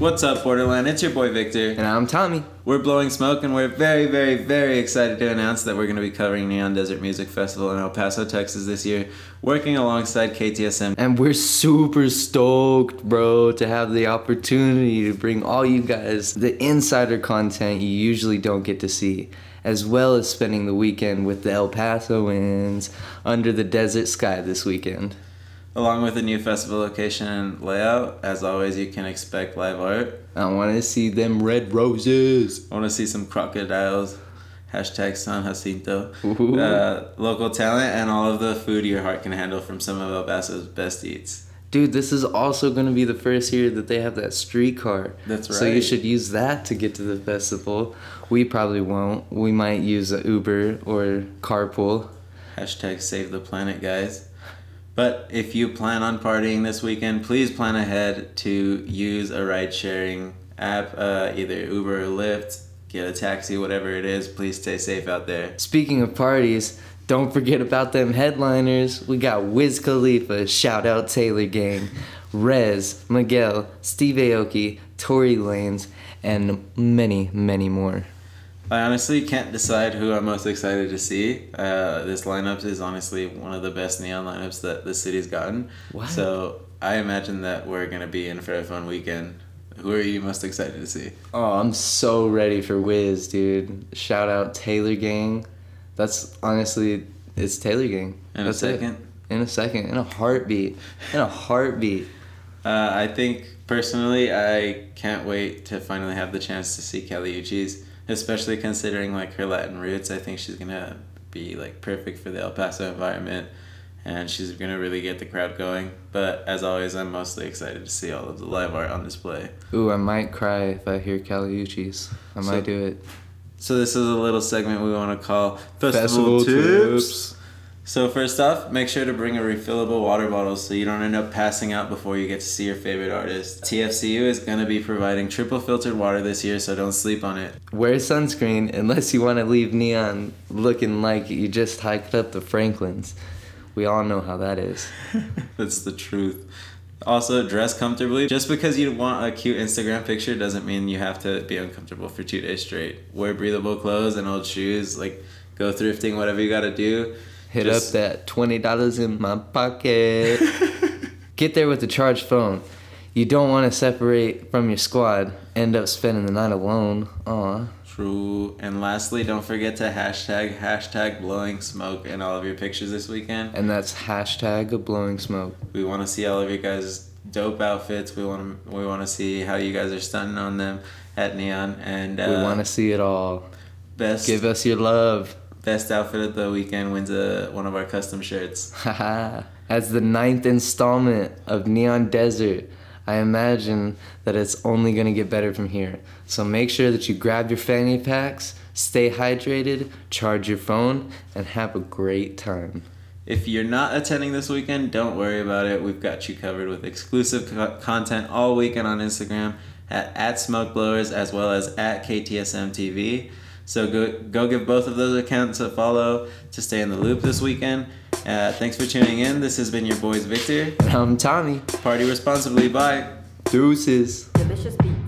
What's up, Borderland? It's your boy Victor. And I'm Tommy. We're blowing smoke, and we're very, very, very excited to announce that we're going to be covering Neon Desert Music Festival in El Paso, Texas this year, working alongside KTSM. And we're super stoked, bro, to have the opportunity to bring all you guys the insider content you usually don't get to see, as well as spending the weekend with the El Pasoans under the desert sky this weekend. Along with the new festival location and layout, as always, you can expect live art. I want to see them red roses. I want to see some crocodiles. Hashtag San Jacinto. Uh, local talent and all of the food your heart can handle from some of El Paso's best eats. Dude, this is also going to be the first year that they have that streetcar. That's right. So you should use that to get to the festival. We probably won't. We might use a Uber or carpool. Hashtag save the planet, guys. But if you plan on partying this weekend, please plan ahead to use a ride sharing app, uh, either Uber or Lyft, get a taxi, whatever it is. Please stay safe out there. Speaking of parties, don't forget about them headliners. We got Wiz Khalifa, shout out Taylor Gang, Rezz, Miguel, Steve Aoki, Tory Lanez, and many, many more. I honestly can't decide who I'm most excited to see. Uh, this lineup is honestly one of the best neon lineups that the city's gotten. Wow. So I imagine that we're going to be in for a fun weekend. Who are you most excited to see? Oh, I'm so ready for Wiz, dude. Shout out Taylor Gang. That's honestly, it's Taylor Gang. In a That's it. second? In a second. In a heartbeat. In a heartbeat. Uh, I think personally, I can't wait to finally have the chance to see Kali Uchis, especially considering like her Latin roots. I think she's gonna be like perfect for the El Paso environment, and she's gonna really get the crowd going. But as always, I'm mostly excited to see all of the live art on display. Ooh, I might cry if I hear Kali Uchis. I So- might do it. So this is a little segment we want to call Festival Festival, Tips. Tips. So first off, make sure to bring a refillable water bottle so you don't end up passing out before you get to see your favorite artist. TFCU is going to be providing triple filtered water this year, so don't sleep on it. Wear sunscreen unless you want to leave neon looking like you just hiked up the Franklins. We all know how that is. That's the truth. Also, dress comfortably. Just because you want a cute Instagram picture doesn't mean you have to be uncomfortable for two days straight. Wear breathable clothes and old shoes. Like, go thrifting, whatever you got to do. Hit Just- up that $20 in my pocket. Get there with a charged phone. You don't want to separate from your squad, end up spending the night alone. Aw. True. And lastly, don't forget to hashtag hashtag blowing smoke in all of your pictures this weekend. And that's hashtag blowing smoke. We want to see all of your guys' dope outfits. We want to we want to see how you guys are stunting on them at Neon and uh, we want to see it all. best Give us your love. Best outfit of the weekend wins a one of our custom shirts. Haha. As the ninth installment of Neon Desert, I imagine that it's only going to get better from here. So make sure that you grab your fanny packs, stay hydrated, charge your phone, and have a great time. If you're not attending this weekend, don't worry about it. We've got you covered with exclusive co- content all weekend on Instagram at, at Smokeblowers as well as at KTSM TV. So go, go give both of those accounts a follow to stay in the loop this weekend. Uh, thanks for tuning in. This has been your boys Victor. I'm Tommy. Party responsibly. Bye. Deuces. Delicious beat.